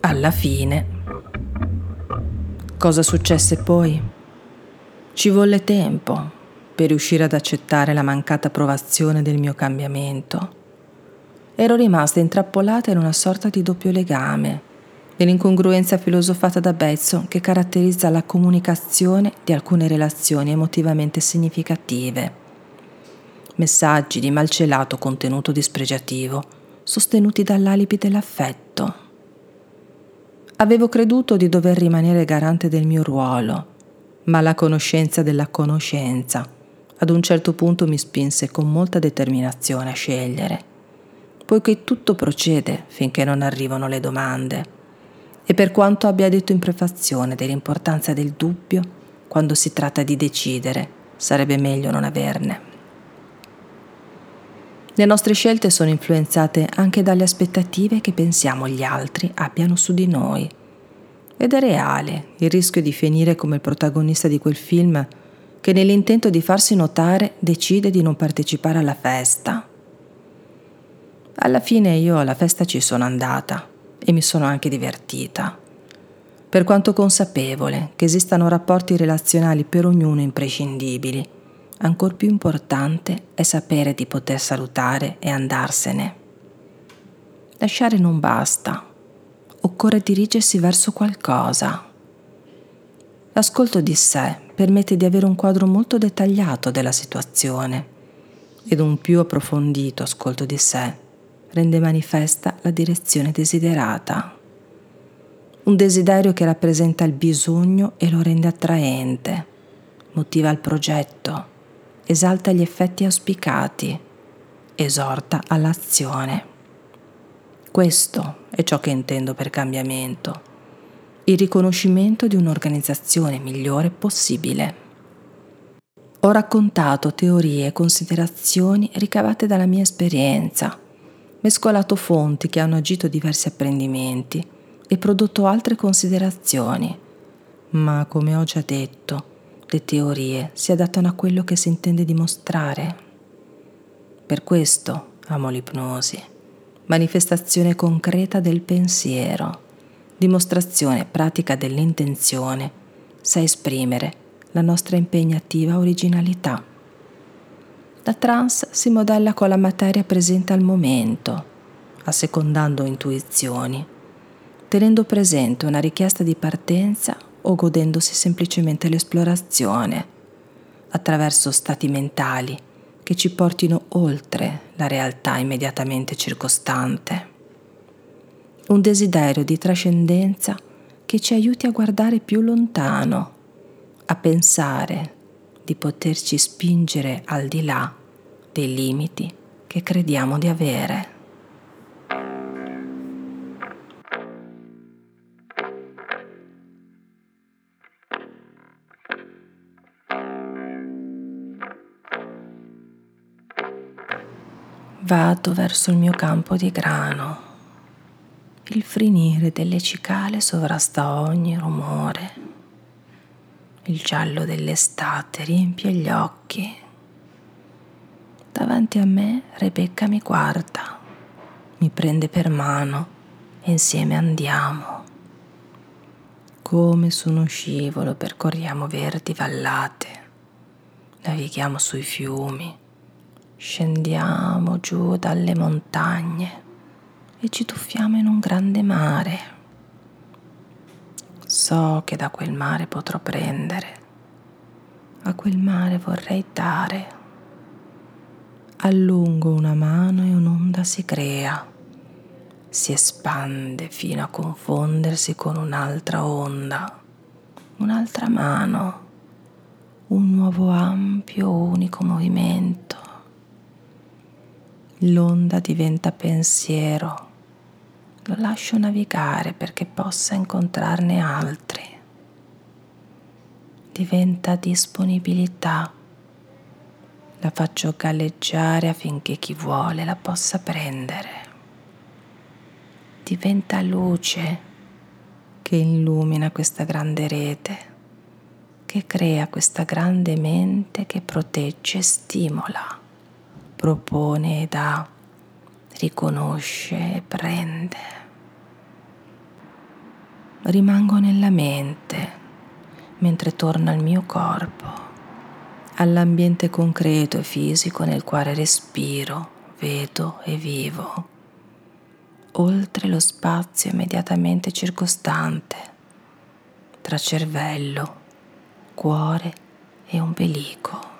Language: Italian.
Alla fine. Cosa successe poi? Ci volle tempo per riuscire ad accettare la mancata approvazione del mio cambiamento. Ero rimasta intrappolata in una sorta di doppio legame, dell'incongruenza filosofata da Bezzo che caratterizza la comunicazione di alcune relazioni emotivamente significative. Messaggi di malcelato contenuto dispregiativo, sostenuti dall'alibi dell'affetto. Avevo creduto di dover rimanere garante del mio ruolo, ma la conoscenza della conoscenza ad un certo punto mi spinse con molta determinazione a scegliere, poiché tutto procede finché non arrivano le domande. E per quanto abbia detto in prefazione dell'importanza del dubbio, quando si tratta di decidere, sarebbe meglio non averne. Le nostre scelte sono influenzate anche dalle aspettative che pensiamo gli altri abbiano su di noi. Ed è reale il rischio di finire come il protagonista di quel film che nell'intento di farsi notare decide di non partecipare alla festa. Alla fine io alla festa ci sono andata e mi sono anche divertita, per quanto consapevole che esistano rapporti relazionali per ognuno imprescindibili. Ancor più importante è sapere di poter salutare e andarsene. Lasciare non basta, occorre dirigersi verso qualcosa. L'ascolto di sé permette di avere un quadro molto dettagliato della situazione ed un più approfondito ascolto di sé rende manifesta la direzione desiderata. Un desiderio che rappresenta il bisogno e lo rende attraente, motiva il progetto, esalta gli effetti auspicati, esorta all'azione. Questo è ciò che intendo per cambiamento il riconoscimento di un'organizzazione migliore possibile. Ho raccontato teorie e considerazioni ricavate dalla mia esperienza, mescolato fonti che hanno agito diversi apprendimenti e prodotto altre considerazioni, ma come ho già detto, le teorie si adattano a quello che si intende dimostrare. Per questo amo l'ipnosi, manifestazione concreta del pensiero dimostrazione pratica dell'intenzione, sa esprimere la nostra impegnativa originalità. La trance si modella con la materia presente al momento, assecondando intuizioni, tenendo presente una richiesta di partenza o godendosi semplicemente l'esplorazione, attraverso stati mentali che ci portino oltre la realtà immediatamente circostante un desiderio di trascendenza che ci aiuti a guardare più lontano, a pensare di poterci spingere al di là dei limiti che crediamo di avere. Vado verso il mio campo di grano il frinire delle cicale sovrasta ogni rumore. Il giallo dell'estate riempie gli occhi. Davanti a me Rebecca mi guarda, mi prende per mano e insieme andiamo. Come su uno scivolo percorriamo verdi vallate, navighiamo sui fiumi, scendiamo giù dalle montagne e ci tuffiamo in un grande mare. So che da quel mare potrò prendere, a quel mare vorrei dare. Allungo una mano e un'onda si crea, si espande fino a confondersi con un'altra onda, un'altra mano, un nuovo ampio unico movimento. L'onda diventa pensiero lo lascio navigare perché possa incontrarne altri. Diventa disponibilità. La faccio galleggiare affinché chi vuole la possa prendere. Diventa luce che illumina questa grande rete, che crea questa grande mente che protegge e stimola, propone dà, riconosce e prende. rimango nella mente mentre torno al mio corpo, all'ambiente concreto e fisico nel quale respiro, vedo e vivo, oltre lo spazio immediatamente circostante, tra cervello, cuore e ombelico.